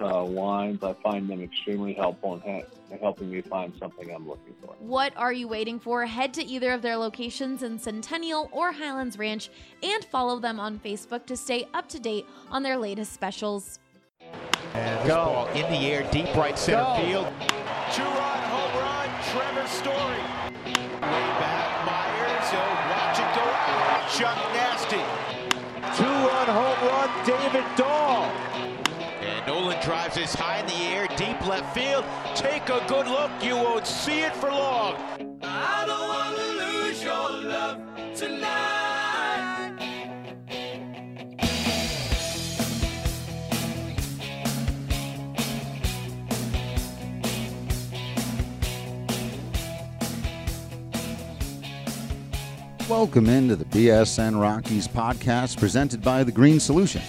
Uh, wines, I find them extremely helpful in ha- helping me find something I'm looking for. What are you waiting for? Head to either of their locations in Centennial or Highlands Ranch and follow them on Facebook to stay up to date on their latest specials. And this ball in the air, deep right center Go. field. Two-run home run, Trevor Story. Way back, Myers. He'll watch it go out. Chuck And Nolan drives this high in the air, deep left field. Take a good look. You won't see it for long. I don't want to lose your love tonight. Welcome into the BSN Rockies podcast presented by The Green Solution.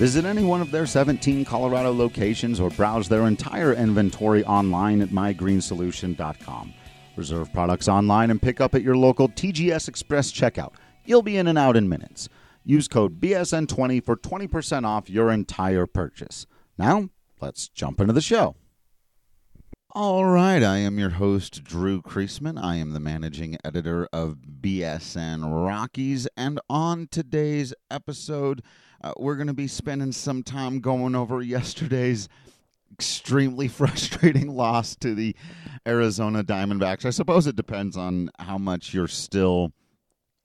Visit any one of their 17 Colorado locations or browse their entire inventory online at mygreensolution.com. Reserve products online and pick up at your local TGS Express checkout. You'll be in and out in minutes. Use code BSN20 for 20% off your entire purchase. Now, let's jump into the show. All right, I am your host, Drew Creasman. I am the managing editor of BSN Rockies. And on today's episode, uh, we're going to be spending some time going over yesterday's extremely frustrating loss to the Arizona Diamondbacks. I suppose it depends on how much you're still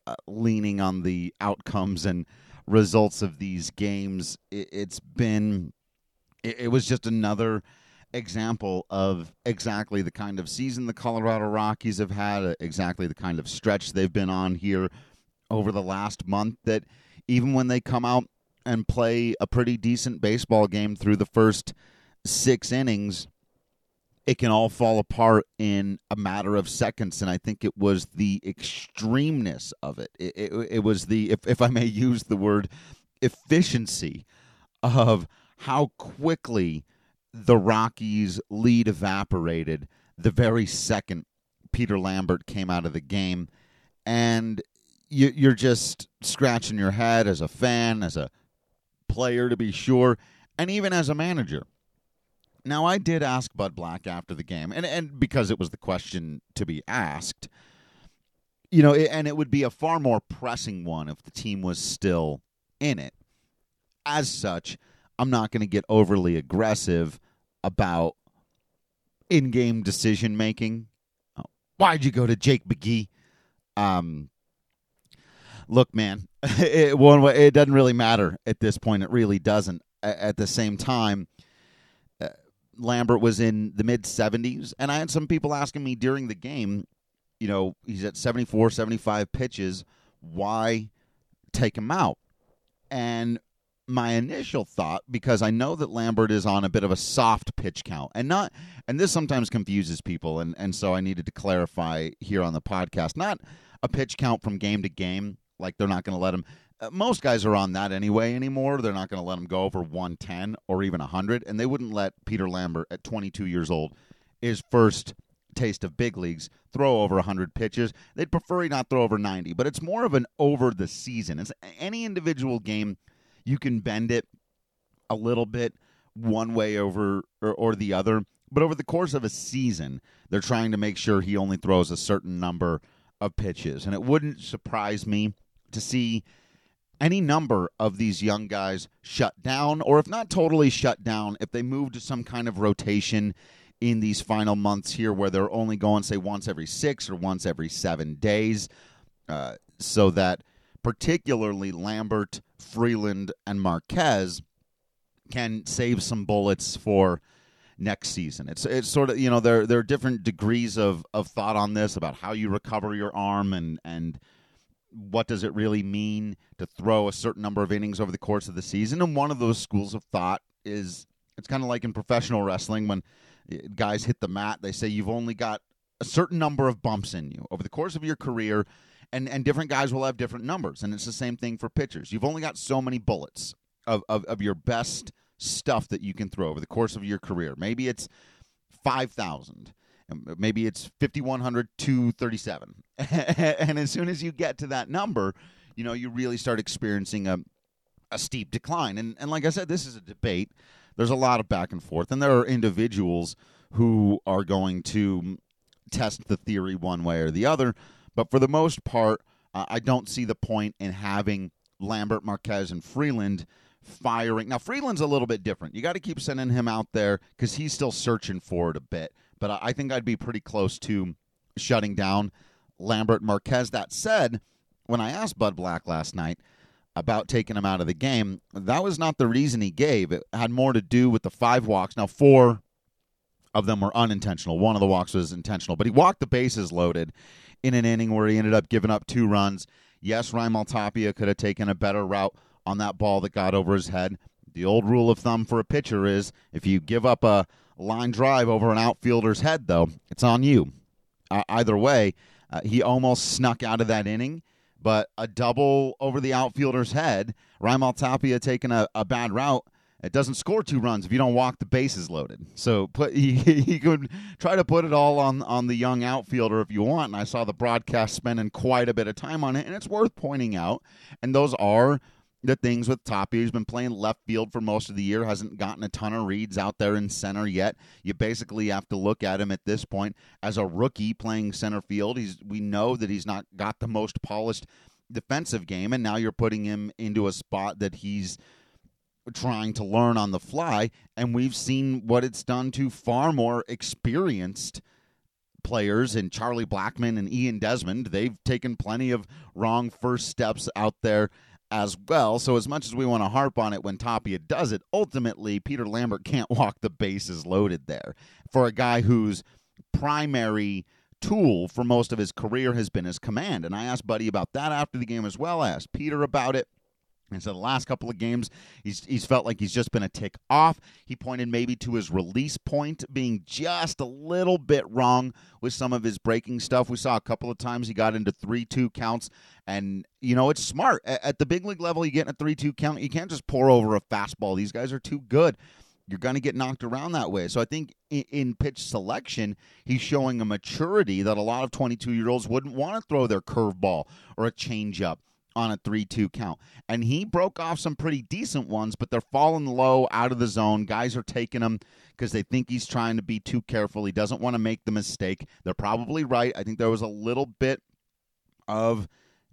uh, leaning on the outcomes and results of these games. It, it's been, it, it was just another example of exactly the kind of season the Colorado Rockies have had, uh, exactly the kind of stretch they've been on here over the last month. That even when they come out and play a pretty decent baseball game through the first six innings, it can all fall apart in a matter of seconds. And I think it was the extremeness of it. It, it, it was the, if, if I may use the word, efficiency of how quickly the Rockies' lead evaporated the very second Peter Lambert came out of the game. And you, you're just scratching your head as a fan, as a player to be sure, and even as a manager. Now, I did ask Bud Black after the game, and, and because it was the question to be asked, you know, and it would be a far more pressing one if the team was still in it. As such, I'm not going to get overly aggressive about in game decision making. Why'd you go to Jake McGee? Um, look, man, it, one way, it doesn't really matter at this point. It really doesn't. At the same time, uh, Lambert was in the mid 70s, and I had some people asking me during the game, you know, he's at 74, 75 pitches. Why take him out? And my initial thought because I know that Lambert is on a bit of a soft pitch count and not and this sometimes confuses people and and so I needed to clarify here on the podcast not a pitch count from game to game like they're not going to let him uh, most guys are on that anyway anymore they're not going to let him go over 110 or even 100 and they wouldn't let Peter Lambert at 22 years old his first taste of big leagues throw over 100 pitches they'd prefer he not throw over 90 but it's more of an over the season it's any individual game you can bend it a little bit one way over or, or, the other. But over the course of a season, they're trying to make sure he only throws a certain number of pitches. And it wouldn't surprise me to see any number of these young guys shut down, or if not totally shut down, if they move to some kind of rotation in these final months here where they're only going, say, once every six or once every seven days, uh, so that particularly Lambert, Freeland, and Marquez can save some bullets for next season. It's it's sort of you know there there are different degrees of of thought on this about how you recover your arm and and what does it really mean to throw a certain number of innings over the course of the season. And one of those schools of thought is it's kind of like in professional wrestling when eh, guys hit the mat, they say you've only got a certain number of bumps in you over the course of your career. And, and different guys will have different numbers. And it's the same thing for pitchers. You've only got so many bullets of, of, of your best stuff that you can throw over the course of your career. Maybe it's 5,000. Maybe it's 5,100 to 37. and as soon as you get to that number, you know, you really start experiencing a, a steep decline. And, and like I said, this is a debate. There's a lot of back and forth. And there are individuals who are going to test the theory one way or the other. But for the most part, uh, I don't see the point in having Lambert, Marquez, and Freeland – firing. Now Freeland's a little bit different. You got to keep sending him out there because he's still searching for it a bit. But I think I'd be pretty close to shutting down Lambert Marquez. That said, when I asked Bud Black last night about taking him out of the game, that was not the reason he gave. It had more to do with the five walks. Now four of them were unintentional. One of the walks was intentional, but he walked the bases loaded in an inning where he ended up giving up two runs. Yes, Raimel Tapia could have taken a better route on that ball that got over his head. The old rule of thumb for a pitcher is if you give up a line drive over an outfielder's head, though, it's on you. Uh, either way, uh, he almost snuck out of that inning, but a double over the outfielder's head, Raimel Tapia taking a, a bad route. It doesn't score two runs if you don't walk the bases loaded. So put he, he could try to put it all on on the young outfielder if you want. And I saw the broadcast spending quite a bit of time on it, and it's worth pointing out. And those are the things with Tapia. He's been playing left field for most of the year, hasn't gotten a ton of reads out there in center yet. You basically have to look at him at this point as a rookie playing center field. He's we know that he's not got the most polished defensive game, and now you're putting him into a spot that he's trying to learn on the fly, and we've seen what it's done to far more experienced players and Charlie Blackmon and Ian Desmond. They've taken plenty of wrong first steps out there as well. So as much as we want to harp on it when Tapia does it, ultimately Peter Lambert can't walk the bases loaded there for a guy whose primary tool for most of his career has been his command. And I asked Buddy about that after the game as well. I asked Peter about it. And so the last couple of games, he's he's felt like he's just been a tick off. He pointed maybe to his release point being just a little bit wrong with some of his breaking stuff. We saw a couple of times he got into three two counts, and you know it's smart at the big league level. You get in a three two count, you can't just pour over a fastball. These guys are too good. You're going to get knocked around that way. So I think in pitch selection, he's showing a maturity that a lot of 22 year olds wouldn't want to throw their curveball or a changeup on a 3 2 count. And he broke off some pretty decent ones, but they're falling low out of the zone. Guys are taking them because they think he's trying to be too careful. He doesn't want to make the mistake. They're probably right. I think there was a little bit of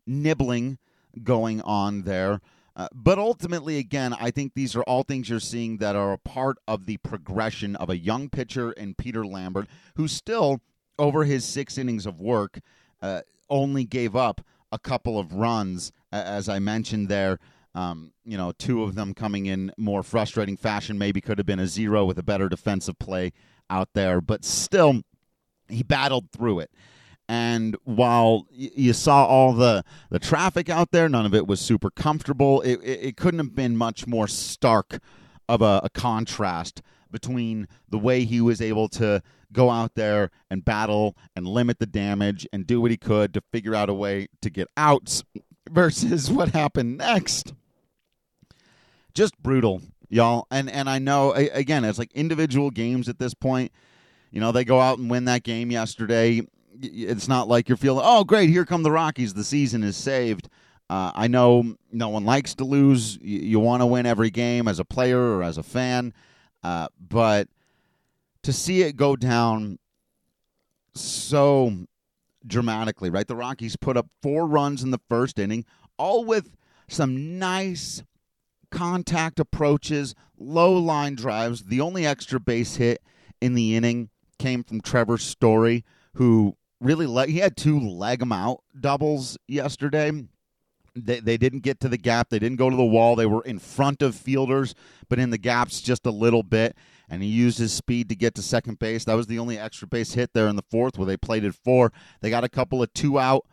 nibbling going on there. Uh, but ultimately, again, I think these are all things you're seeing that are a part of the progression of a young pitcher in Peter Lambert, who still, over his six innings of work, uh, only gave up a couple of runs, as I mentioned there. Um, you know, two of them coming in more frustrating fashion. Maybe could have been a zero with a better defensive play out there, but still, he battled through it. And while you saw all the, the traffic out there, none of it was super comfortable. It, it, it couldn't have been much more stark of a, a contrast between the way he was able to go out there and battle and limit the damage and do what he could to figure out a way to get out versus what happened next. Just brutal, y'all. And and I know again, it's like individual games at this point. You know, they go out and win that game yesterday. It's not like you're feeling, oh, great, here come the Rockies. The season is saved. Uh, I know no one likes to lose. You, you want to win every game as a player or as a fan. Uh, but to see it go down so dramatically, right? The Rockies put up four runs in the first inning, all with some nice contact approaches, low line drives. The only extra base hit in the inning came from Trevor Story, who really let he had two leg him out doubles yesterday. They, they didn't get to the gap. They didn't go to the wall. They were in front of fielders, but in the gaps just a little bit. And he used his speed to get to second base. That was the only extra base hit there in the fourth where they played it four. They got a couple of two out,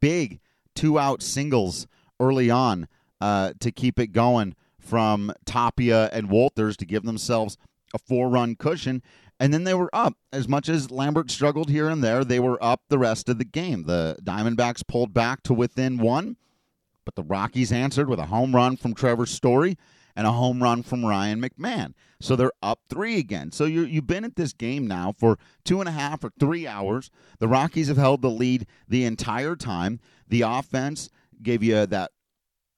big two out singles early on uh, to keep it going from Tapia and Wolters to give themselves a four run cushion. And then they were up. As much as Lambert struggled here and there, they were up the rest of the game. The Diamondbacks pulled back to within one, but the Rockies answered with a home run from Trevor Story and a home run from Ryan McMahon. So they're up three again. So you you've been at this game now for two and a half or three hours. The Rockies have held the lead the entire time. The offense gave you that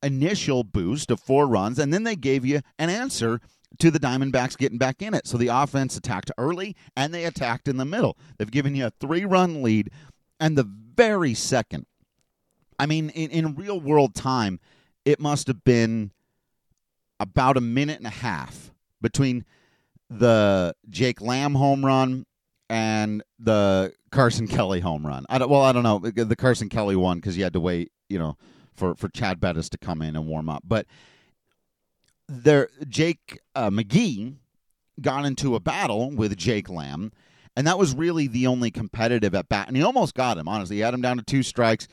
initial boost of four runs, and then they gave you an answer to the Diamondbacks getting back in it. So the offense attacked early and they attacked in the middle. They've given you a three run lead, and the very second, I mean, in, in real world time, it must have been about a minute and a half between the Jake Lamb home run and the Carson Kelly home run. I well, I don't know the Carson Kelly one because you had to wait, you know, for for Chad Bettis to come in and warm up. But there, Jake uh, McGee got into a battle with Jake Lamb, and that was really the only competitive at bat. And he almost got him. Honestly, he had him down to two strikes,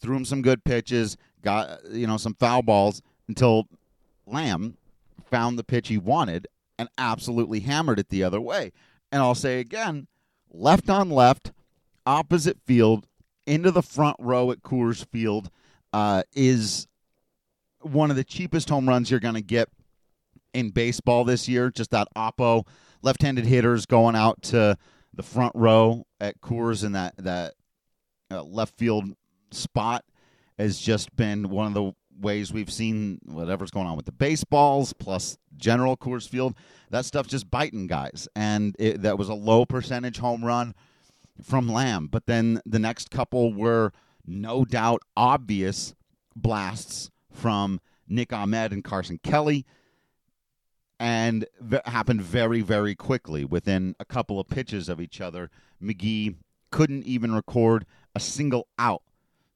threw him some good pitches, got you know some foul balls until Lamb found the pitch he wanted and absolutely hammered it the other way. And I'll say again, left on left, opposite field, into the front row at Coors Field uh, is one of the cheapest home runs you're going to get in baseball this year. Just that oppo left-handed hitters going out to the front row at Coors in that that uh, left field spot has just been one of the ways we've seen whatever's going on with the baseballs plus general Coors Field. That stuff just biting guys, and it, that was a low percentage home run from Lamb. But then the next couple were no doubt obvious blasts from Nick Ahmed and Carson Kelly and v- happened very, very quickly within a couple of pitches of each other. McGee couldn't even record a single out.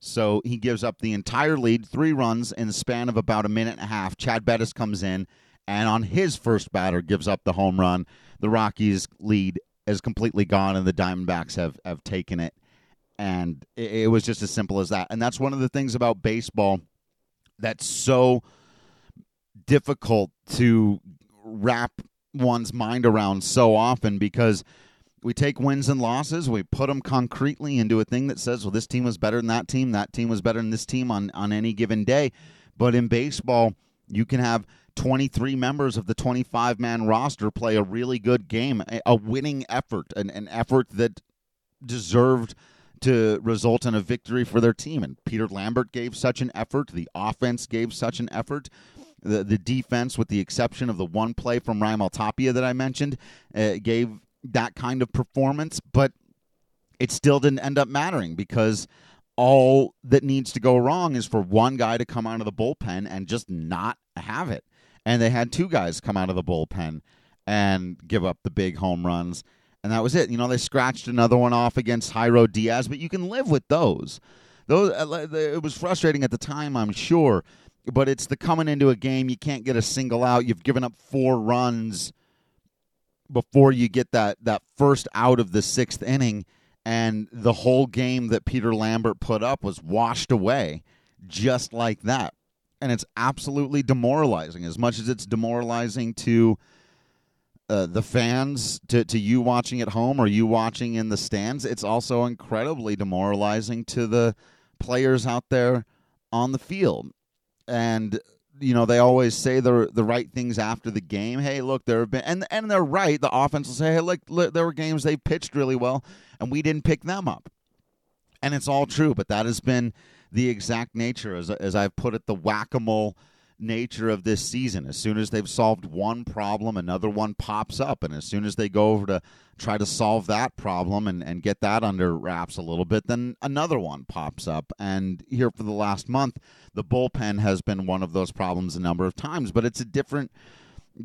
So he gives up the entire lead, three runs in the span of about a minute and a half. Chad Bettis comes in and on his first batter gives up the home run. The Rockies' lead is completely gone, and the Diamondbacks have, have taken it and it, it was just as simple as that. And that's one of the things about baseball that's so difficult to wrap one's mind around so often because we take wins and losses, we put them concretely into a thing that says, well, this team was better than that team, that team was better than this team on, on any given day. But in baseball, you can have 23 members of the 25 man roster play a really good game, a, winning effort, an, an effort that deserved to result in a victory for their team. And Peter Lambert gave such an effort. The offense gave such an effort. The, the defense, with the exception of the one play from Raimel Tapia that I mentioned, uh, gave that kind of performance. But it still didn't end up mattering because all that needs to go wrong is for one guy to come out of the bullpen and just not have it. And they had two guys come out of the bullpen and give up the big home runs and that was it. You know, they scratched another one off against Jairo Diaz, but you can live with those. Those uh, it was frustrating at the time, I'm sure, but it's the coming into a game you can't get a single out. You've given up four runs before you get that that first out of the sixth inning, and the whole game that Peter Lambert put up was washed away just like that. And it's absolutely demoralizing. As much as it's demoralizing to uh, the fans to, to you watching at home or you watching in the stands, it's also incredibly demoralizing to the players out there on the field. And you know they always say the the right things after the game. Hey, look, there have been and and they're right. The offense will say, hey, look, look there were games they pitched really well, and we didn't pick them up. And it's all true, but that has been the exact nature, as as I've put it, the whack a mole nature of this season. As soon as they've solved one problem, another one pops up. And as soon as they go over to try to solve that problem and, and get that under wraps a little bit, then another one pops up. And here for the last month, the bullpen has been one of those problems a number of times, but it's a different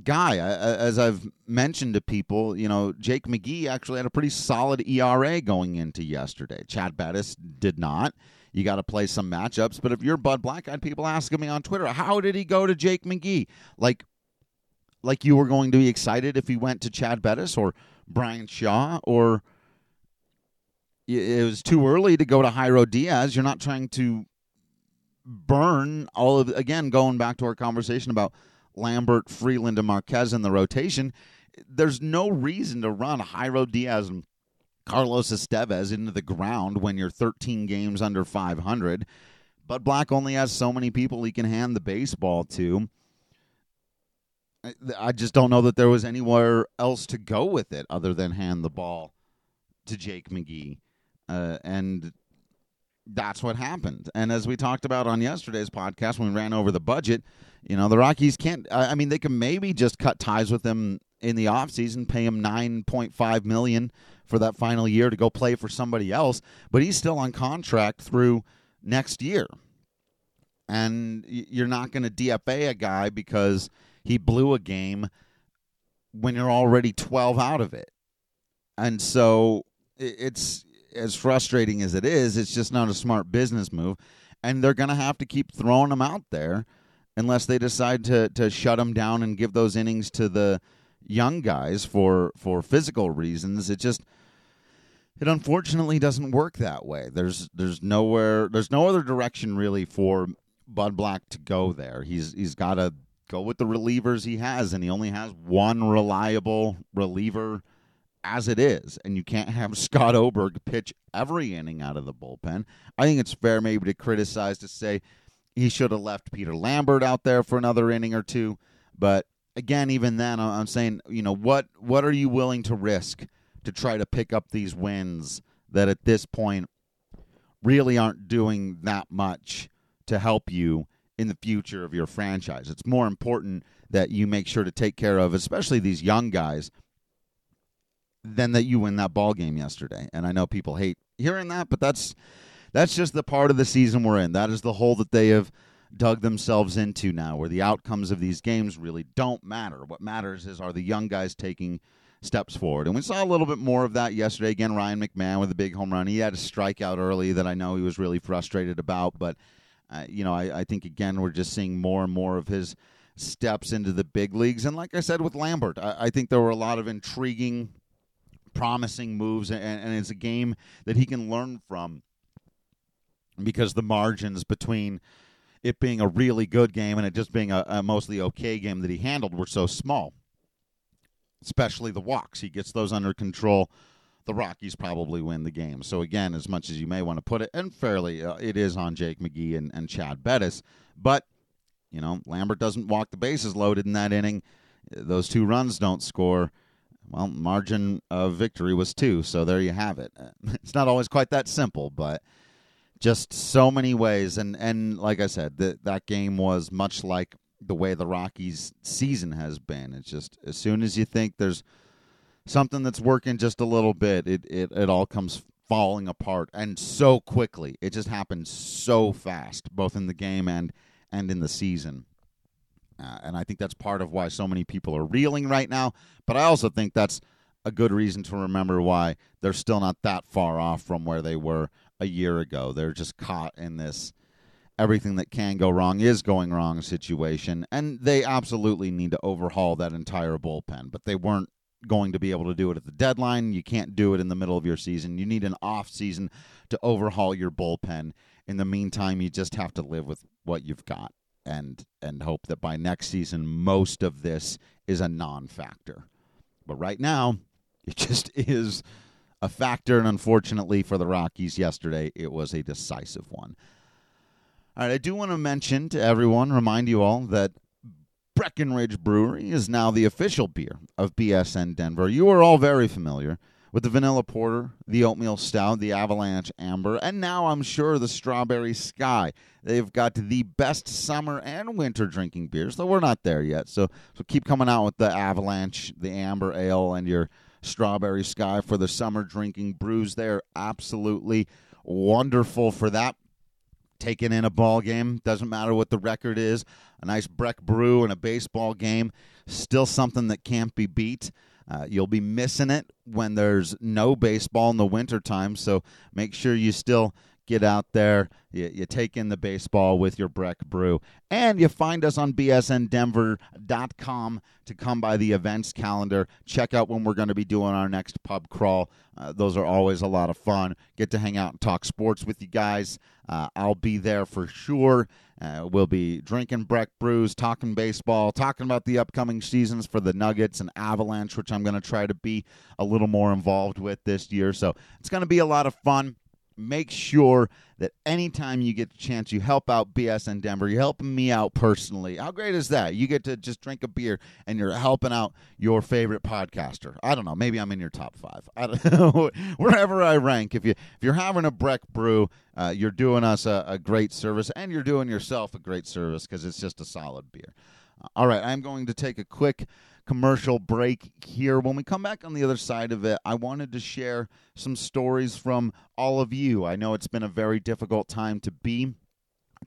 guy. As I've mentioned to people, you know, Jake McGee actually had a pretty solid ERA going into yesterday. Chad Bettis did not. You got to play some matchups. But if you're Bud Black, I had people asking me on Twitter, how did he go to Jake McGee? Like, like you were going to be excited if he went to Chad Bettis or Bryan Shaw, or it was too early to go to Jairo Diaz. You're not trying to burn all of again going back to our conversation about Lambert, Freeland, and Marquez in the rotation. There's no reason to run Jairo Diaz and Carlos Estevez into the ground when you're 13 games under 500. But Black only has so many people he can hand the baseball to. I just don't know that there was anywhere else to go with it other than hand the ball to Jake McGee. Uh, and that's what happened. And as we talked about on yesterday's podcast when we ran over the budget, you know, the Rockies can't I mean they can maybe just cut ties with him in the offseason, pay him 9.5 million for that final year to go play for somebody else, but he's still on contract through next year. And you're not going to DFA a guy because he blew a game when you're already 12 out of it. And so it's as frustrating as it is, it's just not a smart business move. And they're going to have to keep throwing him out there unless they decide to, to shut him down and give those innings to the young guys for, for physical reasons. It just it unfortunately doesn't work that way. There's there's nowhere there's no other direction really for Bud Black to go there. He's he's got to go with the relievers he has, and he only has one reliable reliever as it is, and you can't have Scott Oberg pitch every inning out of the bullpen. I think it's fair maybe to criticize to say he should have left Peter Lambert out there for another inning or two, but again, even then, I'm saying, you know, what what are you willing to risk to try to pick up these wins that at this point really aren't doing that much to help you in the future of your franchise. It's more important that you make sure to take care of, especially these young guys, than that you win that ball game yesterday. And I know people hate hearing that, but that's that's just the part of the season we're in. That is the hole that they have dug themselves into now, where the outcomes of these games really don't matter. What matters is are the young guys taking steps forward. And we saw a little bit more of that yesterday. Again, Ryan McMahon with a big home run. He had a strikeout early that I know he was really frustrated about, but uh, you know, I, I think again we're just seeing more and more of his steps into the big leagues. And like I said with Lambert, I, I think there were a lot of intriguing, promising moves, and, and it's a game that he can learn from because the margins between it being a really good game and it just being a, a mostly okay game that he handled were so small. Especially the walks, he gets those under control the Rockies probably win the game. So again, as much as you may want to put it, and fairly, uh, it is on Jake McGee and, and Chad Bettis. But you know, Lambert doesn't walk the bases loaded in that inning. Those two runs don't score. Well, margin of victory was two, so there you have it. Uh, it's not always quite that simple, but just so many ways. And and like I said, that that game was much like the way the Rockies' season has been. It's just as soon as you think there's something that's working just a little bit, it, it, it all comes falling apart and so quickly. It just happens so fast, both in the game and and in the season. Uh, and I think that's part of why so many people are reeling right now. But I also think that's a good reason to remember why they're still not that far off from where they were a year ago. They're just caught in this everything that can go wrong is going wrong situation. And they absolutely need to overhaul that entire bullpen. But they weren't going to be able to do it at the deadline. You can't do it in the middle of your season. You need an off season to overhaul your bullpen. In the meantime, you just have to live with what you've got and and hope that by next season most of this is a non-factor. But right now, it just is a factor and unfortunately for the Rockies yesterday, it was a decisive one. All right, I do want to mention to everyone, remind you all that Breckenridge Brewery is now the official beer of BSN Denver. You are all very familiar with the vanilla porter, the oatmeal stout, the avalanche amber, and now I'm sure the strawberry sky. They've got the best summer and winter drinking beers, though we're not there yet. So, so keep coming out with the avalanche, the amber ale, and your strawberry sky for the summer drinking brews. They're absolutely wonderful for that. Taking in a ball game doesn't matter what the record is. A nice Breck brew and a baseball game, still something that can't be beat. Uh, you'll be missing it when there's no baseball in the wintertime, so make sure you still get out there. You, you, take in the baseball with your Breck Brew. And you find us on bsndenver.com to come by the events calendar. Check out when we're going to be doing our next pub crawl. Uh, those are always a lot of fun. Get to hang out and talk sports with you guys. Uh, I'll be there for sure. Uh, we'll be drinking Breck brews, talking baseball, talking about the upcoming seasons for the Nuggets and Avalanche, which I'm going to try to be a little more involved with this year. So it's going to be a lot of fun make sure that anytime you get the chance, you help out BSN Denver. You're helping me out personally. How great is that? You get to just drink a beer and you're helping out your favorite podcaster. I don't know. Maybe I'm in your top five. I don't know. Wherever I rank, if you if you're having a Breck brew, uh, you're doing us a, a great service, and you're doing yourself a great service because it's just a solid beer. All right, I'm going to take a quick commercial break here. When we come back on the other side of it, I wanted to share some stories from all of you. I know it's been a very difficult time to be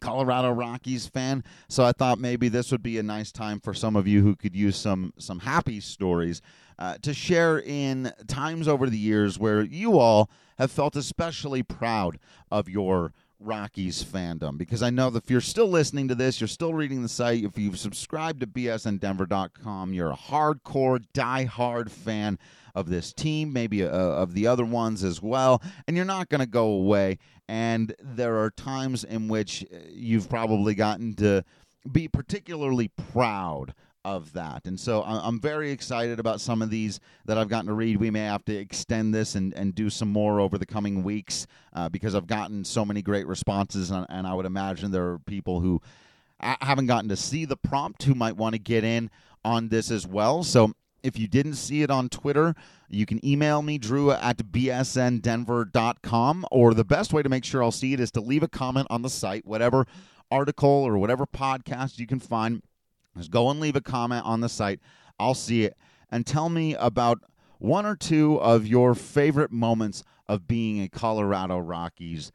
Colorado Rockies fan, so I thought maybe this would be a nice time for some of you who could use some some happy stories uh, to share in times over the years where you all have felt especially proud of your Rockies fandom because I know that if you're still listening to this, you're still reading the site, if you've subscribed to bsndenver.com, you're a hardcore, die-hard fan of this team, maybe uh, of the other ones as well, and you're not going to go away. And there are times in which uh, you've probably gotten to be particularly proud of that. And so I'm very excited about some of these that I've gotten to read. We may have to extend this and, and do some more over the coming weeks uh, because I've gotten so many great responses. And, and I would imagine there are people who haven't gotten to see the prompt who might want to get in on this as well. So if you didn't see it on Twitter, you can email me, drew at bsndenver.com. Or the best way to make sure I'll see it is to leave a comment on the site, whatever article or whatever podcast you can find just go and leave a comment on the site. I'll see it. And tell me about one or two of your favorite moments of being a Colorado Rockies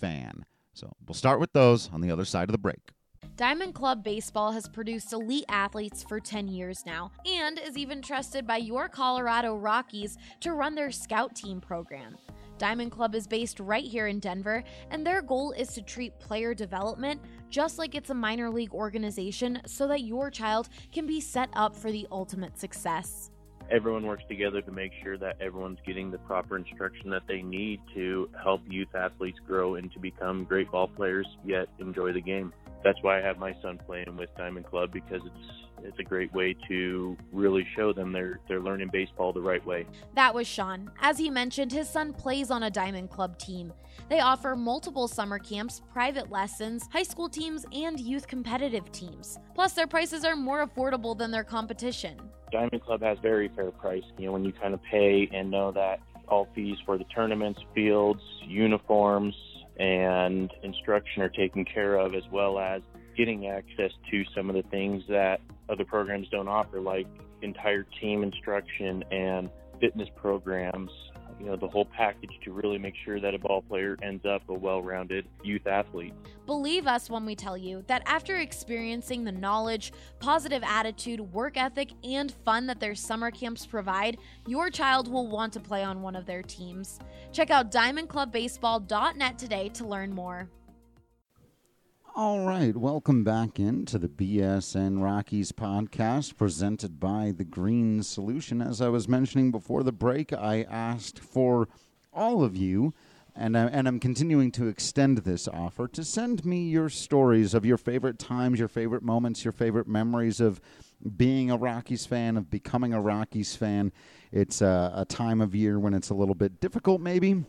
fan. So we'll start with those on the other side of the break. Diamond Club Baseball has produced elite athletes for 10 years now and is even trusted by your Colorado Rockies to run their scout team program. Diamond Club is based right here in Denver, and their goal is to treat player development just like it's a minor league organization so that your child can be set up for the ultimate success. Everyone works together to make sure that everyone's getting the proper instruction that they need to help youth athletes grow and to become great ball players, yet enjoy the game. That's why I have my son playing with Diamond Club because it's it's a great way to really show them they're they're learning baseball the right way. That was Sean. As he mentioned, his son plays on a Diamond Club team. They offer multiple summer camps, private lessons, high school teams, and youth competitive teams. Plus, their prices are more affordable than their competition. Diamond Club has very fair price. You know, when you kind of pay and know that all fees for the tournaments, fields, uniforms, and instruction are taken care of, as well as getting access to some of the things that other programs don't offer, like entire team instruction and fitness programs. You know, the whole package to really make sure that a ball player ends up a well rounded youth athlete. Believe us when we tell you that after experiencing the knowledge, positive attitude, work ethic, and fun that their summer camps provide, your child will want to play on one of their teams. Check out diamondclubbaseball.net today to learn more. All right, welcome back into the BSN Rockies podcast presented by The Green Solution. As I was mentioning before the break, I asked for all of you, and, I, and I'm continuing to extend this offer, to send me your stories of your favorite times, your favorite moments, your favorite memories of being a Rockies fan, of becoming a Rockies fan. It's a, a time of year when it's a little bit difficult, maybe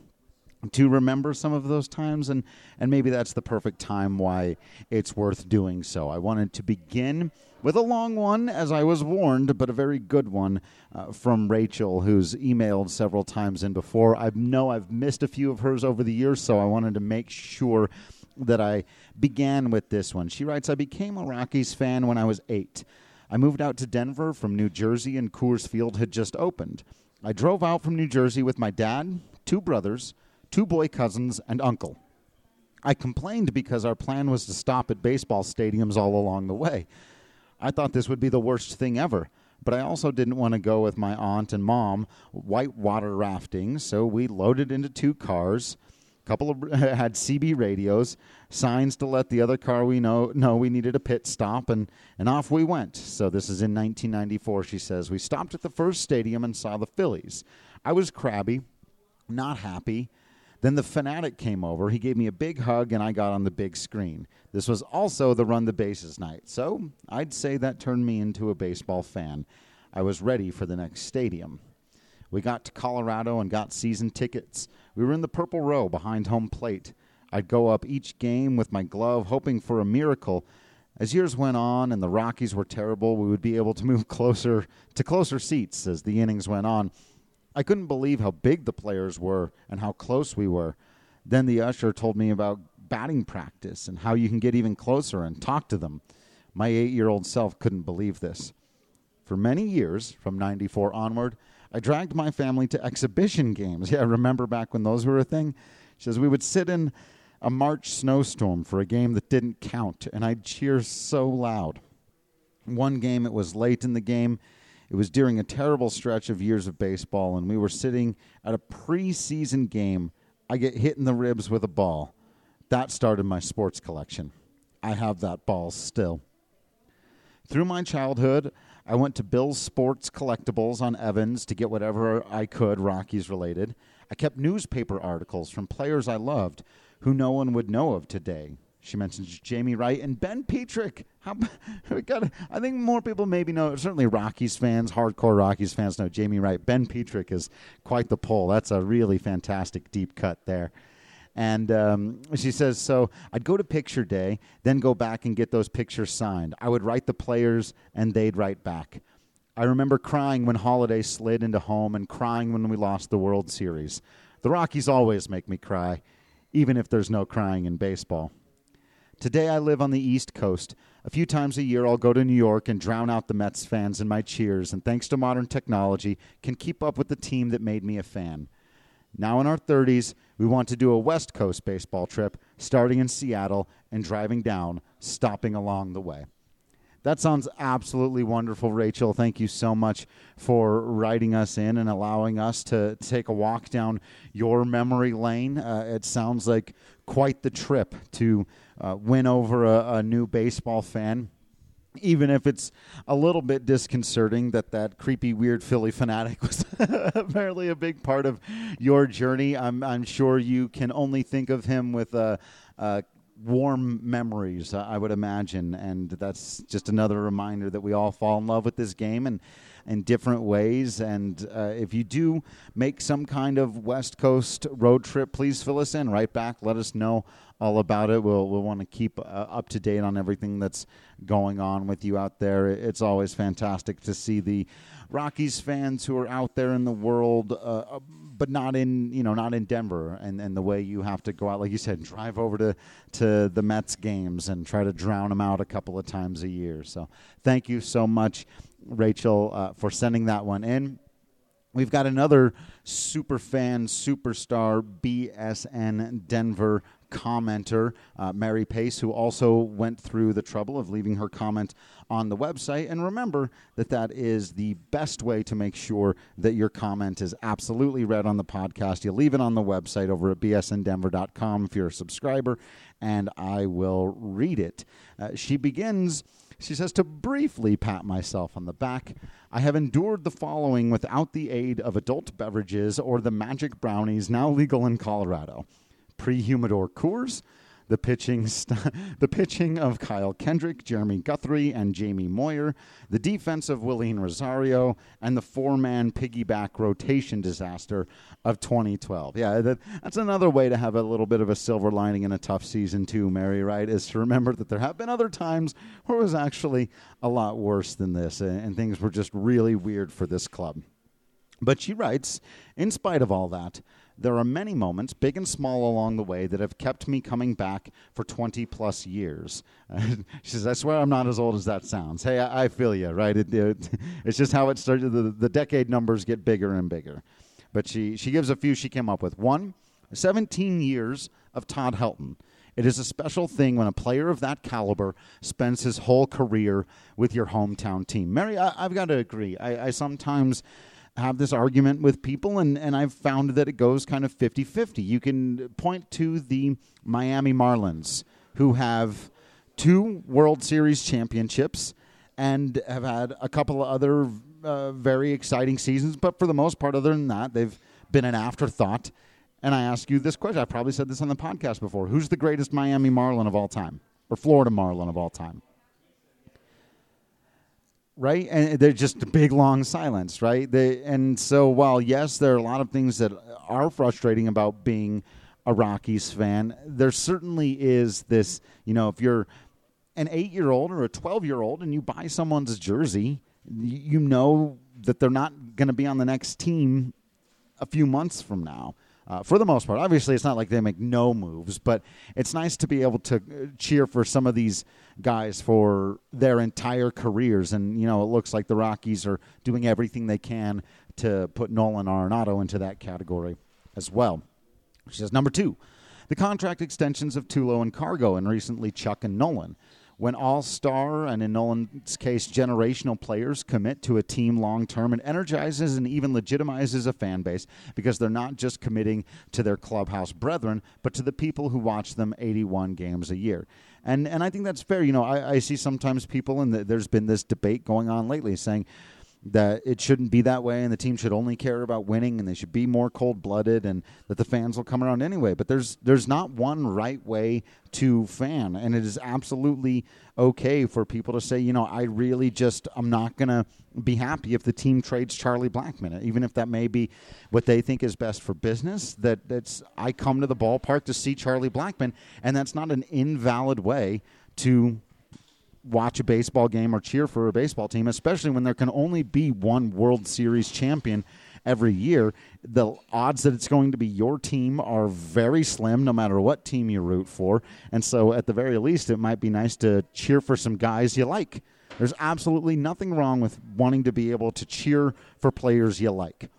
to remember some of those times and and maybe that's the perfect time why it's worth doing so. I wanted to begin with a long one as i was warned but a very good one uh, from rachel who's emailed several times in before. I know i've missed a few of hers over the years so i wanted to make sure that i began with this one. She writes i became a rockies fan when i was eight. I moved out to denver from new jersey and coors field had just opened. I drove out from new jersey with my dad two brothers two boy cousins, and uncle. I complained because our plan was to stop at baseball stadiums all along the way. I thought this would be the worst thing ever, but I also didn't want to go with my aunt and mom whitewater rafting, so we loaded into two cars. A couple of had CB radios, signs to let the other car we know know we needed a pit stop, and, and off we went. So this is in 1994. She says we stopped at the first stadium and saw the Phillies. I was crabby, not happy. Then the Phanatic came over. He gave me a big hug, and I got on the big screen. This was also the run the bases night, so I'd say that turned me into a baseball fan. I was ready for the next stadium. We got to Colorado and got season tickets. We were in the purple row behind home plate. I'd go up each game with my glove, hoping for a miracle. As years went on and the Rockies were terrible, we would be able to move closer to closer seats as the innings went on. I couldn't believe how big the players were and how close we were. Then the usher told me about batting practice and how you can get even closer and talk to them. My eight year old self couldn't believe this. For many years, from 94 onward, I dragged my family to exhibition games. Yeah, I remember back when those were a thing? She says we would sit in a March snowstorm for a game that didn't count, and I'd cheer so loud. One game, it was late in the game, it was during a terrible stretch of years of baseball, and we were sitting at a preseason game. I get hit in the ribs with a ball. That started my sports collection. I have that ball still. Through my childhood, I went to Bill's Sports Collectibles on Evans to get whatever I could Rockies related. I kept newspaper articles from players I loved who no one would know of today. She mentions Jamey Wright and Ben Petrick. How we got? I think more people maybe know. Certainly, Rockies fans, hardcore Rockies fans know Jamey Wright. Ben Petrick is quite the pull. That's a really fantastic deep cut there. And um, she says, so I'd go to picture day, then go back and get those pictures signed. I would write the players, and they'd write back. I remember crying when Holliday slid into home and crying when we lost the World Series. The Rockies always make me cry, even if there's no crying in baseball. Today I live on the East Coast. A few times a year I'll go to New York and drown out the Mets fans in my cheers, and thanks to modern technology, can keep up with the team that made me a fan. Now in our 30s, we want to do a West Coast baseball trip, starting in Seattle and driving down, stopping along the way. That sounds absolutely wonderful, Rachel. Thank you so much for writing us in and allowing us to take a walk down your memory lane. Uh, it sounds like quite the trip to uh, win over a, a new baseball fan even if it's a little bit disconcerting that that creepy, weird Phillie Phanatic was apparently a big part of your journey. I'm, I'm sure you can only think of him with a, uh, warm memories, uh, I would imagine, and that's just another reminder that we all fall in love with this game and in different ways. And uh, if you do make some kind of West Coast road trip, please fill us in right back. Let us know all about it. We'll we'll want to keep uh, up to date on everything that's going on with you out there. It's always fantastic to see the Rockies fans who are out there in the world, uh, uh, but not in you know not in Denver, and, and the way you have to go out, like you said, and drive over to to the Mets games and try to drown them out a couple of times a year. So thank you so much, Rachel, uh, for sending that one in. We've got another super fan, superstar BSN Denver commenter, uh, Mary Pace, who also went through the trouble of leaving her comment on the website. And remember that that is the best way to make sure that your comment is absolutely read on the podcast. You leave it on the website over at bsndenver.com if you're a subscriber, and I will read it. Uh, she begins. She says, to briefly pat myself on the back, I have endured the following without the aid of adult beverages or the magic brownies now legal in Colorado pre humidor Coors, the pitching st- the pitching of Kyle Kendrick, Jeremy Guthrie, and Jamie Moyer, the defense of Wilin Rosario, and the four-man piggyback rotation disaster of 2012. Yeah, that, that's another way to have a little bit of a silver lining in a tough season too, Mary. Right? Is to remember that there have been other times where it was actually a lot worse than this, and, and things were just really weird for this club. But she writes, in spite of all that, there are many moments, big and small, along the way that have kept me coming back for 20 plus years. she says, I swear I'm not as old as that sounds. Hey, I, I feel you, right? It, it, it's just how it started. The, the decade numbers get bigger and bigger. But she, she gives a few she came up with. One, 17 years of Todd Helton. It is a special thing when a player of that caliber spends his whole career with your hometown team. Mary, I, have got to agree. I, I sometimes have this argument with people, and, and I've found that it goes kind of 50 50. You can point to the Miami Marlins, who have two World Series championships and have had a couple of other uh, very exciting seasons, but for the most part, other than that, they've been an afterthought. And I ask you this question. I probably said this on the podcast before. Who's the greatest Miami Marlin of all time? Or Florida Marlin of all time? Right? And they're just a big long silence, right? They, and so while yes, there are a lot of things that are frustrating about being a Rockies fan, there certainly is this. You know, if you're an eight-year-old or a twelve-year-old and you buy someone's jersey, you know that they're not going to be on the next team a few months from now uh, for the most part. Obviously, it's not like they make no moves, but it's nice to be able to uh, cheer for some of these guys for their entire careers. And, you know, it looks like the Rockies are doing everything they can to put Nolan Arenado into that category as well. She says, number two, the contract extensions of Tulo and Cargo, and recently Chuck and Nolan when all star and in Nolan's case generational players commit to a team long term and energizes and even legitimizes a fan base because they're not just committing to their clubhouse brethren but to the people who watch them 81 games a year and and I think that's fair. You know I, I see sometimes people and the, there's been this debate going on lately saying that it shouldn't be that way and the team should only care about winning and they should be more cold-blooded and that the fans will come around anyway. But there's there's not one right way to fan and it is absolutely okay for people to say you know I really just I'm not going to be happy if the team trades Charlie Blackmon even if that may be what they think is best for business. That that's I come to the ballpark to see Charlie Blackmon and that's not an invalid way to watch a baseball game or cheer for a baseball team, especially when there can only be one World Series champion every year. The odds that it's going to be your team are very slim, no matter what team you root for. And so, at the very least, it might be nice to cheer for some guys you like. There's absolutely nothing wrong with wanting to be able to cheer for players you like.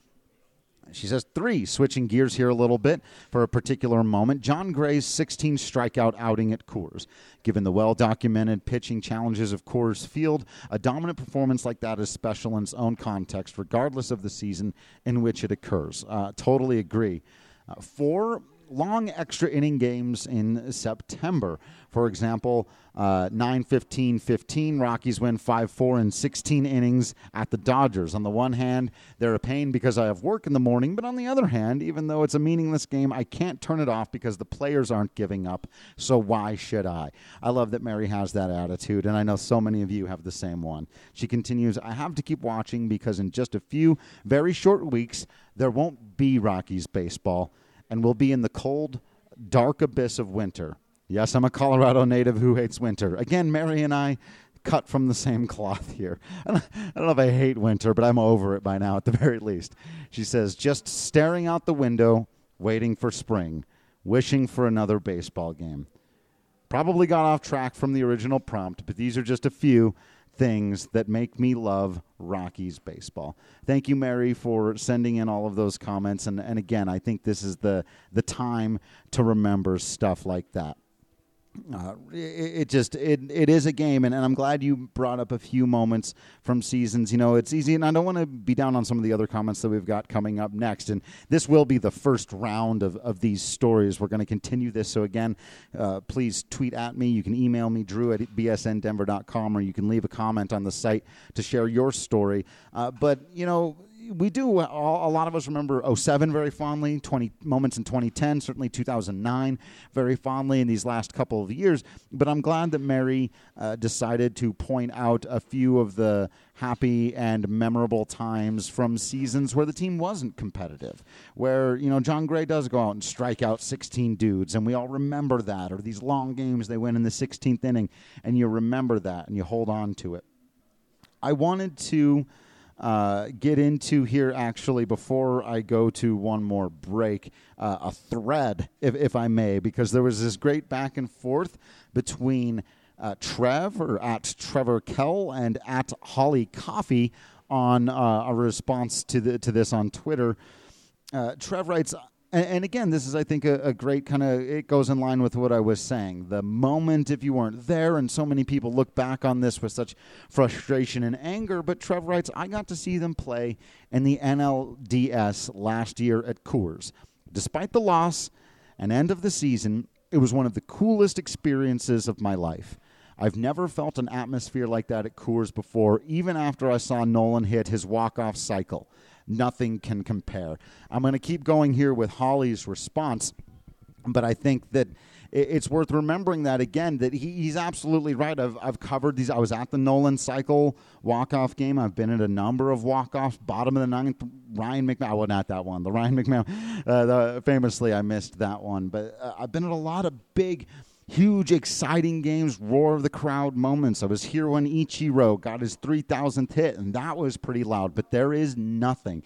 She says three, switching gears here a little bit for a particular moment. Jon Gray's 16 strikeout outing at Coors. Given the well documented pitching challenges of Coors Field, a dominant performance like that is special in its own context, regardless of the season in which it occurs. Uh, totally agree. Uh, four long extra inning games in September. For example, uh, 9 15 15, Rockies win 5 4 in 16 innings at the Dodgers. On the one hand, they're a pain because I have work in the morning, but on the other hand, even though it's a meaningless game, I can't turn it off because the players aren't giving up. So why should I? I love that Mary has that attitude, and I know so many of you have the same one. She continues I have to keep watching because in just a few very short weeks, there won't be Rockies baseball and we'll be in the cold, dark abyss of winter. Yes, I'm a Colorado native who hates winter. Again, Mary and I cut from the same cloth here. I don't know if I hate winter, but I'm over it by now at the very least. She says, just staring out the window, waiting for spring, wishing for another baseball game. Probably got off track from the original prompt, but these are just a few things that make me love Rockies baseball. Thank you, Mary, for sending in all of those comments. And, and again, I think this is the, the time to remember stuff like that uh, it, it, just it, it is a game and, and i'm glad you brought up a few moments from seasons. You know it's easy and i don't want to be down on some of the other comments that we've got coming up next and this will be the first round of, of these stories. We're going to continue this so again uh, please tweet at me. You can email me drew at bsndenver.com or you can leave a comment on the site to share your story. Uh, but you know we do. A lot of us remember 07 very fondly, 20 moments in 2010, certainly 2009 very fondly in these last couple of years. But I'm glad that Mary uh, decided to point out a few of the happy and memorable times from seasons where the team wasn't competitive, where, you know, Jon Gray does go out and strike out 16 dudes, and we all remember that, or these long games they win in the 16th inning, and you remember that and you hold on to it. I wanted to uh, get into here actually before I go to one more break uh, a thread, if, if I may, because there was this great back and forth between uh, Trev or at Trevor Kell and at Holly Coffee on uh, a response to the, to this on Twitter. Uh, Trev writes, and, and again, this is, I think, a, a great kind of, it goes in line with what I was saying. The moment, if you weren't there, and so many people look back on this with such frustration and anger, but Trev writes, I got to see them play in the NLDS last year at Coors. Despite the loss and end of the season, it was one of the coolest experiences of my life. I've never felt an atmosphere like that at Coors before, even after I saw Nolan hit his walk-off cycle nothing can compare. I'm going to keep going here with Holly's response, but I think that it's worth remembering that again that he, he's absolutely right. I've, I've covered these. I was at the Nolan Cycle walk off game. I've been at a number of walk offs. Bottom of the ninth, Ryan McMahon. Well, not that one. The Ryan McMahon. Uh, the, famously, I missed that one. But uh, I've been at a lot of big huge, exciting games, roar of the crowd moments. I was here when Ichiro got his 3,000th hit, and that was pretty loud, but there is nothing.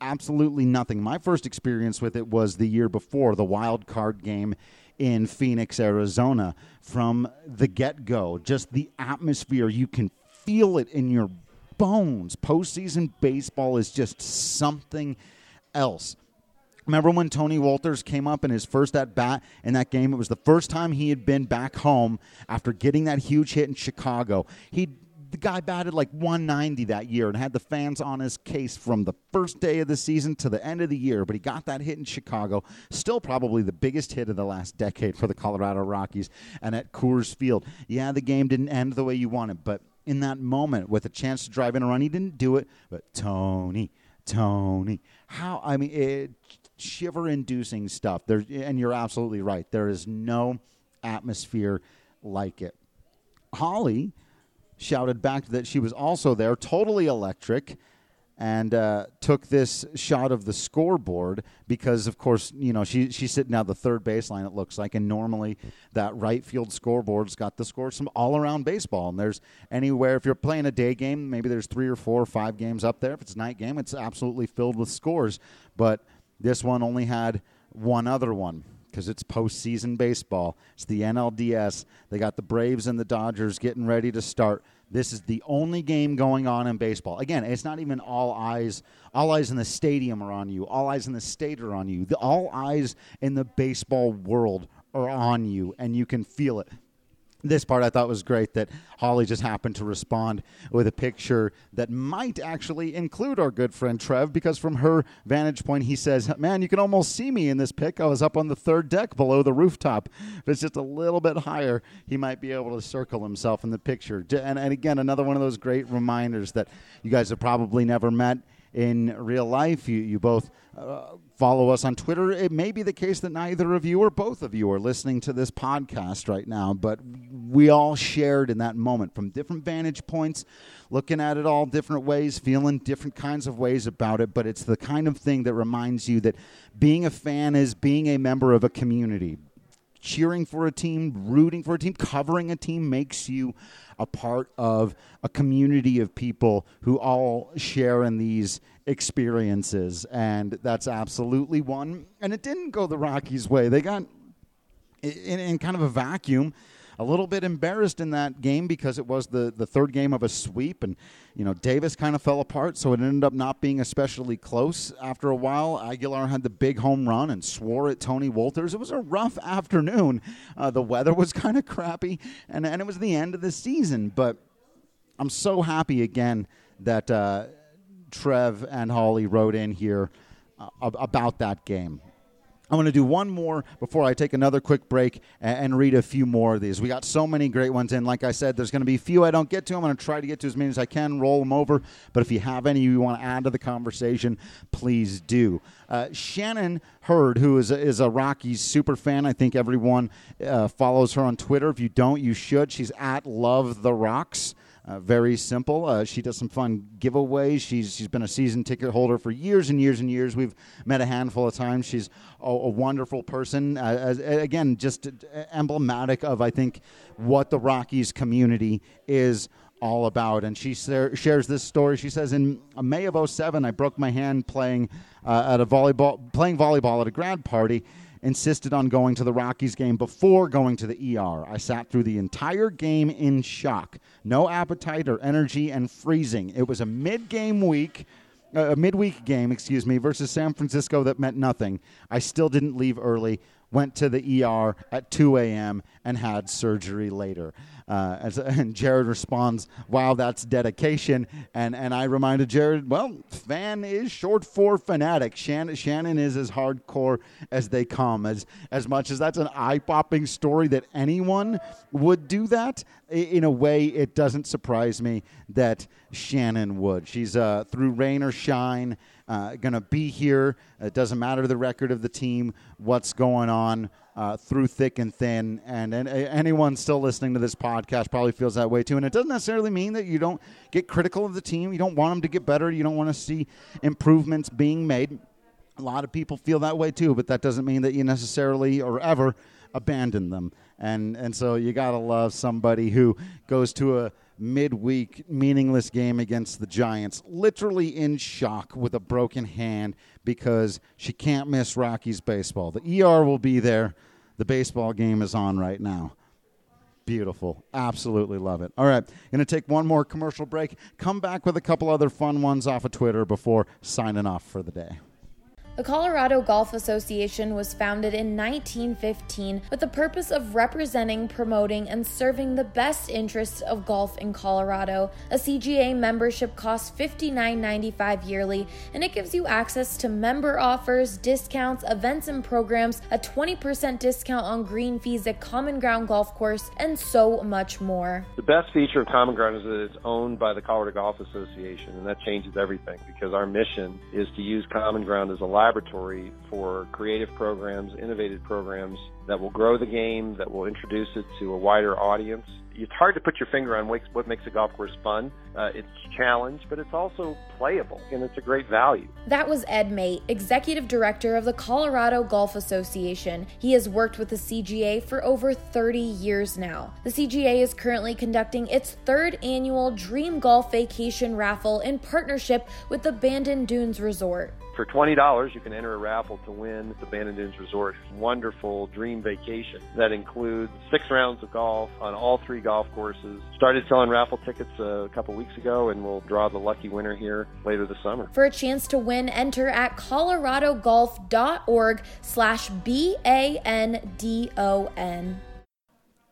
Absolutely nothing. My first experience with it was the year before, the wild card game in Phoenix, Arizona. From the get go, just the atmosphere, you can feel it in your bones. Postseason baseball is just something else. Remember when Tony Wolters came up in his first at bat in that game? It was the first time he had been back home after getting that huge hit in Chicago. He the guy batted like 190 that year and had the fans on his case from the first day of the season to the end of the year. But he got that hit in Chicago, still probably the biggest hit of the last decade for the Colorado Rockies, and at Coors Field. Yeah, the game didn't end the way you wanted, but in that moment with a chance to drive in a run, he didn't do it. But Tony, Tony, how I mean, it shiver inducing stuff. There, and you're absolutely right. There is no atmosphere like it. Holly shouted back that she was also there, totally electric, and uh, took this shot of the scoreboard because, of course, you know she she's sitting out the third baseline. It looks like, and normally that right field scoreboard's got the scores from all around baseball. And there's anywhere if you're playing a day game, maybe there's three or four or five games up there. If it's a night game, it's absolutely filled with scores, but this one only had one other one because it's postseason baseball. It's the NLDS. They got the Braves and the Dodgers getting ready to start. This is the only game going on in baseball. Again, it's not even all eyes. All eyes in the stadium are on you. All eyes in the state are on you. The, all eyes in the baseball world are on you, and you can feel it this part I thought was great that Holly just happened to respond with a picture that might actually include our good friend Trev because from her vantage point he says, "Man, you can almost see me in this pic. I was up on the third deck below the rooftop. If it's just a little bit higher, he might be able to circle himself in the picture." And, and again, another one of those great reminders that you guys have probably never met in real life. You, you both uh, follow us on Twitter. It may be the case that neither of you or both of you are listening to this podcast right now, but we all shared in that moment from different vantage points, looking at it all different ways, feeling different kinds of ways about it. But it's the kind of thing that reminds you that being a fan is being a member of a community. Cheering for a team, rooting for a team, covering a team makes you a part of a community of people who all share in these experiences. And that's absolutely one. And it didn't go the Rockies' way. They got in, in kind of a vacuum a little bit embarrassed in that game because it was the, the third game of a sweep and you know Davis kind of fell apart so it ended up not being especially close. After a while Aguilar had the big home run and swore at Tony Wolters. it was a rough afternoon. Uh, the weather was kind of crappy and, and it was the end of the season. But I'm so happy again that uh, Trev and Holly wrote in here uh, about that game I'm going to do one more before I take another quick break and read a few more of these. We got so many great ones in. Like I said, there's going to be a few I don't get to. I'm going to try to get to as many as I can, roll them over. But if you have any you want to add to the conversation, please do. Uh, Shannon Hurd, who is a, is a Rockies super fan, I think everyone uh, follows her on Twitter. If you don't, you should. She's at Love the Rocks. Uh, very simple. Uh, she does some fun giveaways. She's she's been a season ticket holder for years and years and years. We've met a handful of times. She's a, a wonderful person. Uh, as, again, just emblematic of I think what the Rockies community is all about. And she shares this story. She says, in May of 07, I broke my hand playing uh, at a volleyball playing volleyball at a grad party insisted on going to the Rockies game before going to the ER. I sat through the entire game in shock. No appetite or energy and freezing. It was a mid game week. Uh, a midweek game, excuse me, versus San Francisco that meant nothing. I still didn't leave early went to the ER at 2 a.m. and had surgery later. Uh, as, and Jared responds, "Wow, that's dedication." And and I reminded Jared, "Well, fan is short for fanatic. Shannon, Shannon is as hardcore as they come. As as much as that's an eye-popping story that anyone would do that. In a way, it doesn't surprise me that Shannon would. She's uh, through rain or shine." uh, to be here. It doesn't matter the record of the team, what's going on uh, through thick and thin. And, and anyone still listening to this podcast probably feels that way too. And it doesn't necessarily mean that you don't get critical of the team. You don't want them to get better. You don't want to see improvements being made. A lot of people feel that way too, but that doesn't mean that you necessarily or ever abandon them. And and so you got to love somebody who goes to a midweek meaningless game against the Giants, literally in shock with a broken hand because she can't miss Rockies baseball. The ER will be there. The baseball game is on right now. Beautiful. Absolutely love it. All right, going to take one more commercial break. Come back with a couple other fun ones off of Twitter before signing off for the day. The Colorado Golf Association was founded in 1915 with the purpose of representing, promoting, and serving the best interests of golf in Colorado. A CGA membership costs $59.95 yearly, and it gives you access to member offers, discounts, events and programs, a 20% discount on green fees at Common Ground Golf Course, and so much more. The best feature of Common Ground is that it's owned by the Colorado Golf Association, and that changes everything because our mission is to use Common Ground as a laboratory for creative programs, innovative programs that will grow the game, that will introduce it to a wider audience. It's hard to put your finger on what makes a golf course fun. Uh, it's challenge, but it's also playable, and it's a great value. That was Ed Mate, Executive Director of the Colorado Golf Association. He has worked with the CGA for over 30 years now. The CGA is currently conducting its third annual Dream Golf Vacation Raffle in partnership with the Bandon Dunes Resort. For $20, you can enter a raffle to win the Bandon Dunes Resort wonderful dream vacation that includes six rounds of golf on all three golf courses. Started selling raffle tickets a couple weeks ago, and we'll draw the lucky winner here later this summer. For a chance to win, enter at coloradogolf.org slash B-A-N-D-O-N.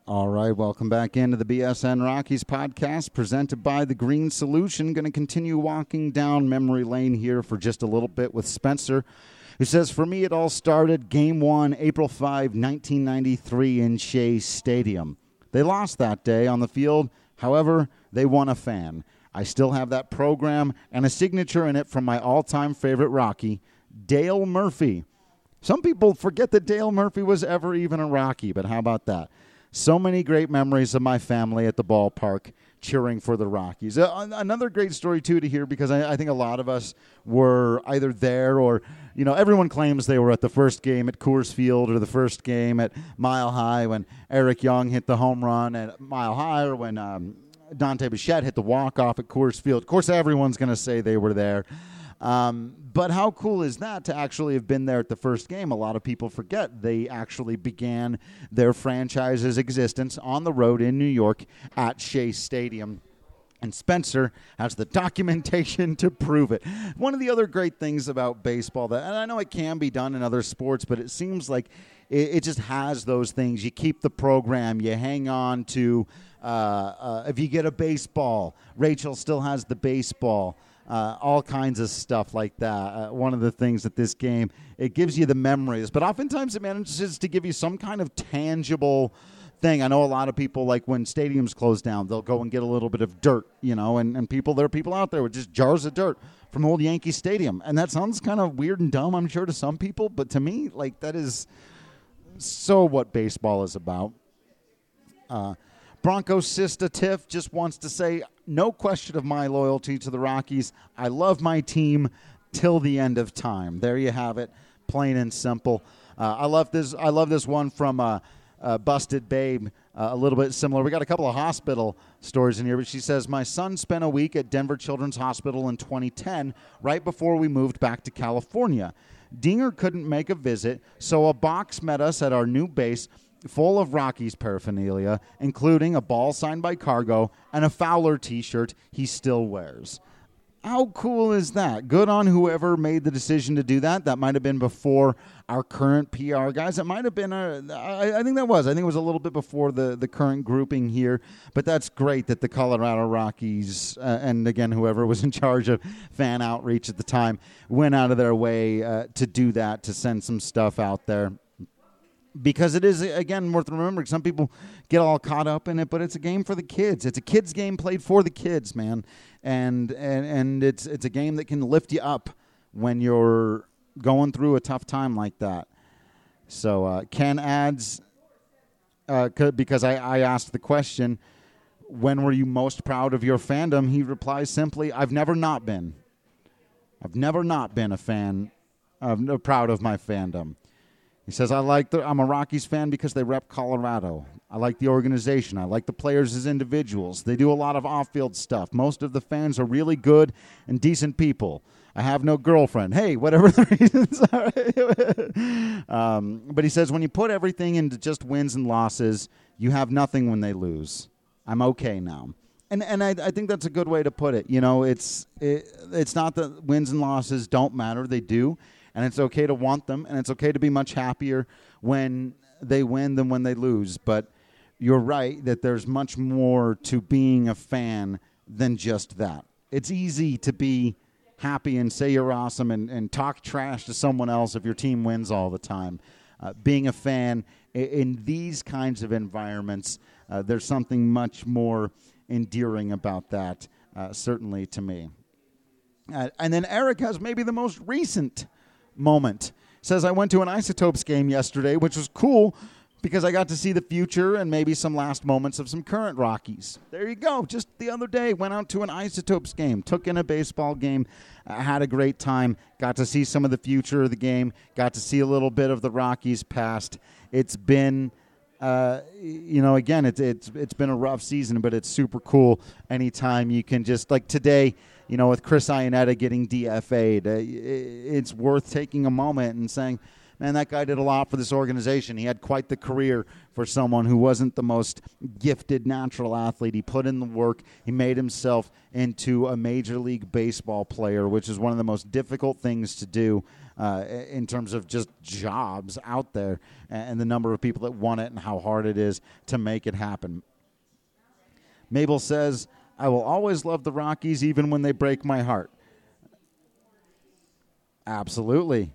All right, welcome back into the BSN Rockies podcast presented by The Green Solution. Going to continue walking down memory lane here for just a little bit with Spencer, who says, For me, it all started game one, April 5, 1993, in Shea Stadium. They lost that day on the field. However, they won a fan. I still have that program and a signature in it from my all time favorite Rocky, Dale Murphy. Some people forget that Dale Murphy was ever even a Rocky, but how about that? So many great memories of my family at the ballpark cheering for the Rockies. Uh, another great story, too, to hear because I, I, think a lot of us were either there or, you know, everyone claims they were at the first game at Coors Field or the first game at Mile High when Eric Young hit the home run at Mile High or when um, Dante Bichette hit the walk off at Coors Field. Of course, everyone's going to say they were there. Um, but how cool is that to actually have been there at the first game? A lot of people forget they actually began their franchise's existence on the road in New York at Shea Stadium. And Spencer has the documentation to prove it. One of the other great things about baseball that, and I know it can be done in other sports, but it seems like it, it just has those things. You keep the program, you hang on to. Uh, uh, if you get a baseball, Rachel still has the baseball. uh, all kinds of stuff like that. Uh, one of the things that this game it gives you the memories, but oftentimes it manages to give you some kind of tangible thing. I know a lot of people like when stadiums close down, they'll go and get a little bit of dirt, you know, and, and people there are people out there with just jars of dirt from old Yankee Stadium. And that sounds kind of weird and dumb, I'm sure, to some people, but to me, like that is so what baseball is about. Uh, Bronco Sista Tiff just wants to say, no question of my loyalty to the Rockies. I love my team till the end of time. There you have it, plain and simple. Uh, I love this. I love this one from uh, uh, Busted Babe. Uh, a little bit similar. We got a couple of hospital stories in here, but she says my son spent a week at Denver Children's Hospital in 2010, right before we moved back to California. Dinger couldn't make a visit, so a box met us at our new base full of Rockies paraphernalia, including a ball signed by Cargo and a Fowler t shirt he still wears. How cool is that? Good on whoever made the decision to do that. That might have been before our current PR guys. It might have been, a, I, I think that was. I think it was a little bit before the, the current grouping here. But that's great that the Colorado Rockies, uh, and again, whoever was in charge of fan outreach at the time, went out of their way uh, to do that, to send some stuff out there because it is again worth remembering. Some people get all caught up in it, but it's a game for the kids. It's a kids game played for the kids, man, and and and it's it's a game that can lift you up when you're going through a tough time like that. So uh, Ken adds uh, because I, I asked the question, when were you most proud of your fandom? He replies simply, I've never not been. I've never not been a fan, of, proud of my fandom. He says, I like the, I'm a Rockies fan because they rep Colorado. I like the organization. I like the players as individuals. They do a lot of off field stuff. Most of the fans are really good and decent people. I have no girlfriend. Hey, whatever the reasons are. um, but he says, when you put everything into just wins and losses, you have nothing when they lose. I'm okay now. And, and I, I think that's a good way to put it. You know, it's it, it's not that wins and losses don't matter; they do and it's okay to want them, and it's okay to be much happier when they win than when they lose. But you're right that there's much more to being a fan than just that. It's easy to be happy and say you're awesome and, and talk trash to someone else if your team wins all the time. Uh, being a fan in, these kinds of environments, uh, there's something much more endearing about that, uh, certainly to me. Uh, and then Eric has maybe the most recent moment. Says I went to an Isotopes game yesterday, which was cool because I got to see the future and maybe some last moments of some current Rockies. There you go. Just the other day, went out to an Isotopes game, took in a baseball game, uh, had a great time, got to see some of the future of the game, got to see a little bit of the Rockies past. It's been. Uh, you know, again, it's it's it's been a rough season, but it's super cool. Anytime you can just like today, you know, with Chris Iannetta getting DFA'd, uh, it's worth taking a moment and saying, man, that guy did a lot for this organization. He had quite the career for someone who wasn't the most gifted natural athlete. He put in the work. He made himself into a Major League Baseball player, which is one of the most difficult things to do uh, in terms of just jobs out there and the number of people that want it and how hard it is to make it happen. Mabel says, I will always love the Rockies even when they break my heart. Absolutely.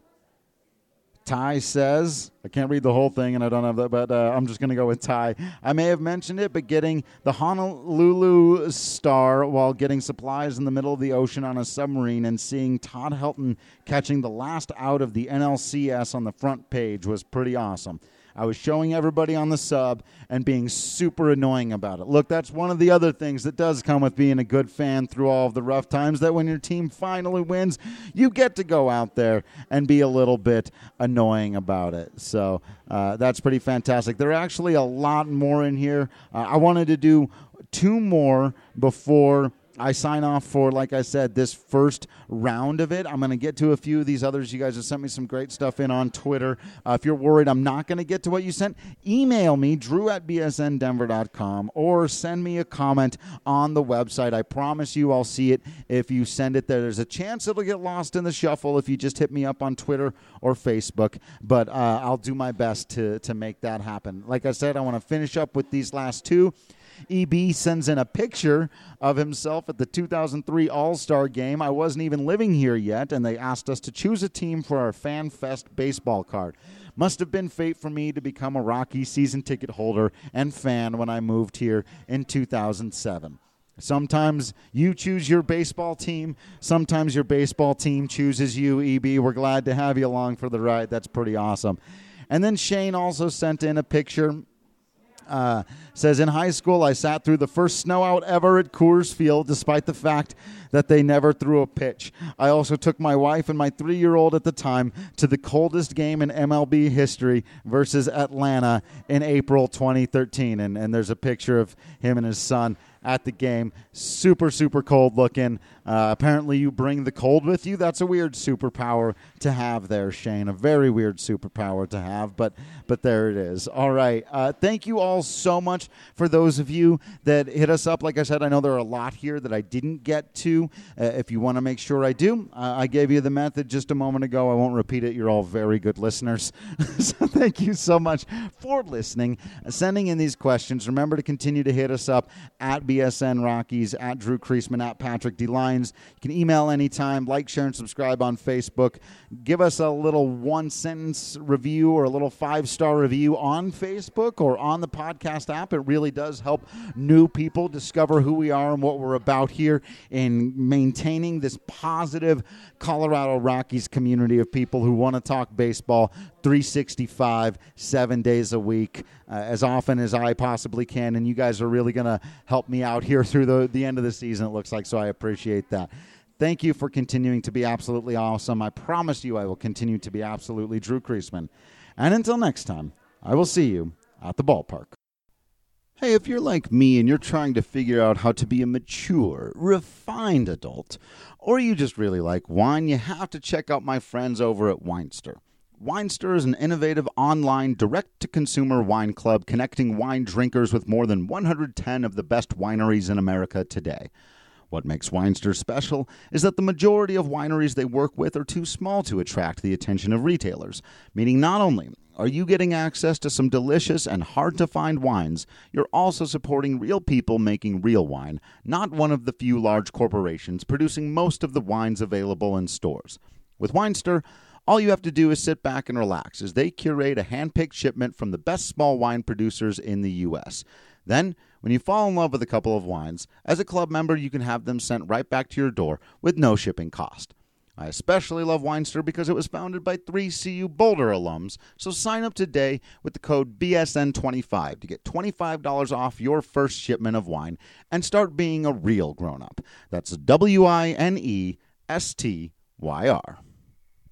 Ty says, I can't read the whole thing and I don't have that, but uh, I'm just going to go with Ty. I may have mentioned it, but getting the Honolulu Star while getting supplies in the middle of the ocean on a submarine and seeing Todd Helton catching the last out of the NLCS on the front page was pretty awesome. I was showing everybody on the sub and being super annoying about it. Look, that's one of the other things that does come with being a good fan through all of the rough times that when your team finally wins, you get to go out there and be a little bit annoying about it. So uh, that's pretty fantastic. There are actually a lot more in here. Uh, I wanted to do two more before I sign off for, like I said, this first round of it. I'm going to get to a few of these others. You guys have sent me some great stuff in on Twitter. Uh, if you're worried I'm not going to get to what you sent, email me, drew at bsndenver.com, or send me a comment on the website. I promise you I'll see it if you send it there. There's a chance it'll get lost in the shuffle if you just hit me up on Twitter or Facebook, but uh, I'll do my best to, to make that happen. Like I said, I want to finish up with these last two EB sends in a picture of himself at the 2003 All Star game. I wasn't even living here yet, and they asked us to choose a team for our Fan Fest baseball card. Must have been fate for me to become a Rocky season ticket holder and fan when I moved here in 2007. Sometimes you choose your baseball team. Sometimes your baseball team chooses you, EB. We're glad to have you along for the ride. That's pretty awesome. And then Shane also sent in a picture. Uh, says in high school, I sat through the first snow out ever at Coors Field, despite the fact that they never threw a pitch. I also took my wife and my three year old at the time to the coldest game in MLB history versus Atlanta in April 2013. And, and there's a picture of him and his son at the game. Super, super cold looking. Uh, apparently, you bring the cold with you. That's a weird superpower to have there, Shane. A very weird superpower to have, but but there it is. All right. Uh, thank you all so much for those of you that hit us up. Like I said, I know there are a lot here that I didn't get to. Uh, if you want to make sure I do, uh, I gave you the method just a moment ago. I won't repeat it. You're all very good listeners. so thank you so much for listening, sending in these questions. Remember to continue to hit us up at BSN Rockies, at Drew Creasman, at Patrick D. Lyons. You can email anytime, like, share, and subscribe on Facebook. Give us a little one sentence review or a little five star review on Facebook or on the podcast app. It really does help new people discover who we are and what we're about here in maintaining this positive Colorado Rockies community of people who want to talk baseball 365, seven days a week, uh, as often as I possibly can. And you guys are really going to help me out here through the, the end of the season, it looks like. So I appreciate that. Thank you for continuing to be absolutely awesome. I promise you I will continue to be absolutely Drew Creasman. And until next time, I will see you at the ballpark. Hey, if you're like me and you're trying to figure out how to be a mature, refined adult, or you just really like wine, you have to check out my friends over at Winestyr. Winestyr is an innovative online direct to consumer wine club connecting wine drinkers with more than 110 of the best wineries in America today. What makes Winestyr special is that the majority of wineries they work with are too small to attract the attention of retailers, meaning not only are you getting access to some delicious and hard to find wines, you're also supporting real people making real wine, not one of the few large corporations producing most of the wines available in stores. With Winestyr, all you have to do is sit back and relax as they curate a hand picked shipment from the best small wine producers in the U.S. Then, when you fall in love with a couple of wines, as a club member, you can have them sent right back to your door with no shipping cost. I especially love Winestyr because it was founded by three CU Boulder alums, so sign up today with the code BSN25 to get $25 off your first shipment of wine and start being a real grown up. That's W I N E S T Y R.